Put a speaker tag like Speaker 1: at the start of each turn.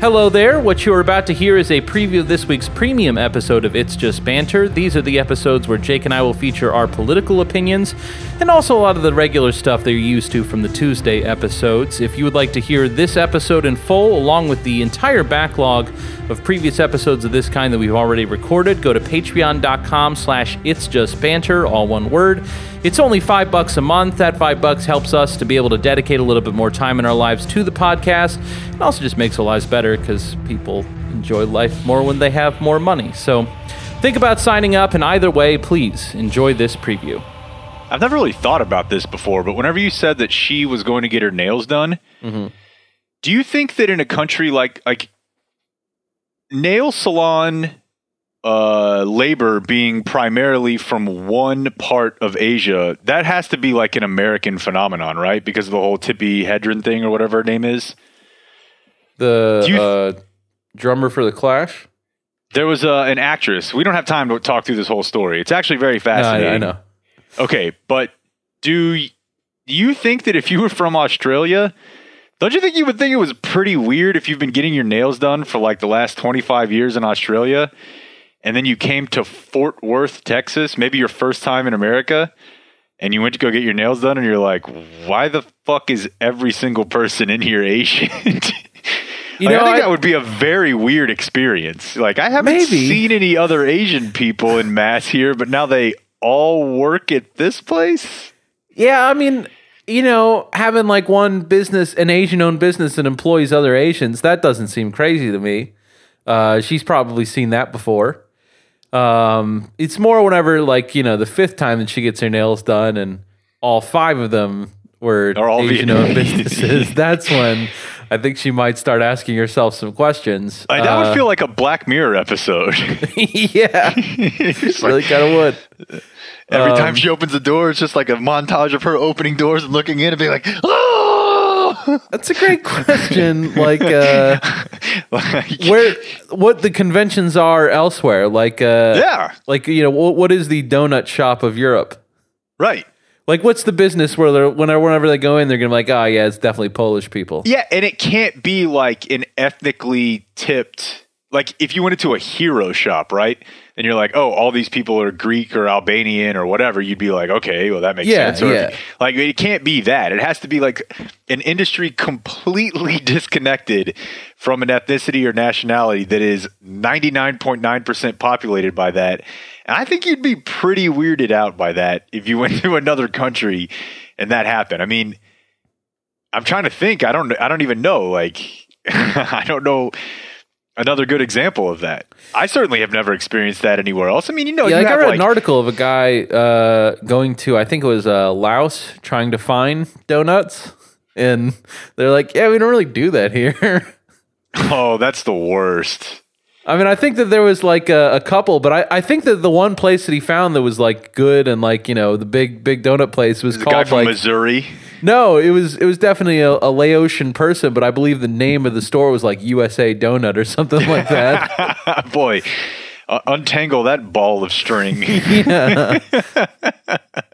Speaker 1: Hello there. What you are about to hear is a preview of this week's premium episode of It's Just Banter. These are the episodes where Jake and I will feature our political opinions and also a lot of the regular stuff that you're used to from the Tuesday episodes. If you would like to hear this episode in full, along with the entire backlog of previous episodes of this kind that we've already recorded, go to patreon.com slash it's just banter, all one word. It's only five bucks a month. That five bucks helps us to be able to dedicate a little bit more time in our lives to the podcast. It also just makes our lives better because people enjoy life more when they have more money. So think about signing up, and either way, please enjoy this preview.
Speaker 2: I've never really thought about this before, but whenever you said that she was going to get her nails done, mm-hmm. do you think that in a country like like nail salon uh, labor being primarily from one part of Asia, that has to be like an American phenomenon, right? Because of the whole Tippi Hedren thing or whatever her name is.
Speaker 1: The
Speaker 2: you-
Speaker 1: uh, drummer for the Clash.
Speaker 2: There was uh, an actress. We don't have time to talk through this whole story. It's actually very
Speaker 1: No, I,
Speaker 2: fascinating.
Speaker 1: I know.
Speaker 2: Okay, but do you think that if you were from Australia, don't you think you would think it was pretty weird if you've been getting your nails done for like the last 25 years in Australia and then you came to Fort Worth, Texas, maybe your first time in America, and you went to go get your nails done and you're like, why the fuck is every single person in here Asian?
Speaker 1: You
Speaker 2: Like,
Speaker 1: know,
Speaker 2: I think
Speaker 1: I-
Speaker 2: that would be a very weird experience. Like I haven't
Speaker 1: Maybe.
Speaker 2: seen any other Asian people in mass here, but now they all work at this place.
Speaker 1: Yeah, I mean, you know, having like one business, an Asian owned business that employs other Asians, that doesn't seem crazy to me. Uh, she's probably seen that before. Um, it's more whenever, like, you know, the fifth time that she gets her nails done and all five of them were
Speaker 2: Are all
Speaker 1: Asian owned businesses. That's when I think she might start asking herself some questions.
Speaker 2: Like, that
Speaker 1: Uh,
Speaker 2: would feel like a Black Mirror episode.
Speaker 1: yeah,
Speaker 2: like
Speaker 1: really kind of would.
Speaker 2: Every
Speaker 1: um,
Speaker 2: time she opens the door, it's just like a montage of her opening doors and looking in and being like, "Oh!"
Speaker 1: That's a great question. like, uh,
Speaker 2: Like,
Speaker 1: where what the conventions are elsewhere like uh
Speaker 2: Yeah.
Speaker 1: like you know what, what is the donut shop of europe
Speaker 2: right.
Speaker 1: like what's the business where they're whenever, whenever they go in they're gonna be like oh yeah it's definitely polish people
Speaker 2: Yeah, and it can't be like an ethnically tipped. Like if you went into a hero shop, right? And you're like, oh, all these people are Greek or Albanian or whatever. You'd be like, okay, well that makes
Speaker 1: Yeah,
Speaker 2: sense. Or if-
Speaker 1: yeah.
Speaker 2: like it can't be that. It has to be like an industry completely disconnected from an ethnicity or nationality that is 99.9% populated by that. And I think you'd be pretty weirded out by that if you went to another country and that happened. I mean, I'm trying to think. I don't. I don't even know. Like, I don't know another good example of that. I certainly have never experienced that anywhere else. I mean, you know,
Speaker 1: yeah
Speaker 2: you
Speaker 1: like i read
Speaker 2: like
Speaker 1: an article of a guy uh going to i think it was uh laos trying to find donuts and they're like yeah we don't really do that here
Speaker 2: oh, that's the worst.
Speaker 1: I mean, I think that there was like a, a couple, but I, I think that the one place that he found that was like good and like you know the big big donut place was
Speaker 2: The guy
Speaker 1: called
Speaker 2: from
Speaker 1: like
Speaker 2: Missouri.
Speaker 1: No, it was it was definitely a, a Laotian person, but I believe the name of the store was like USA Donut or something like that.
Speaker 2: Boy, uh, untangle that ball of string.
Speaker 1: yeah.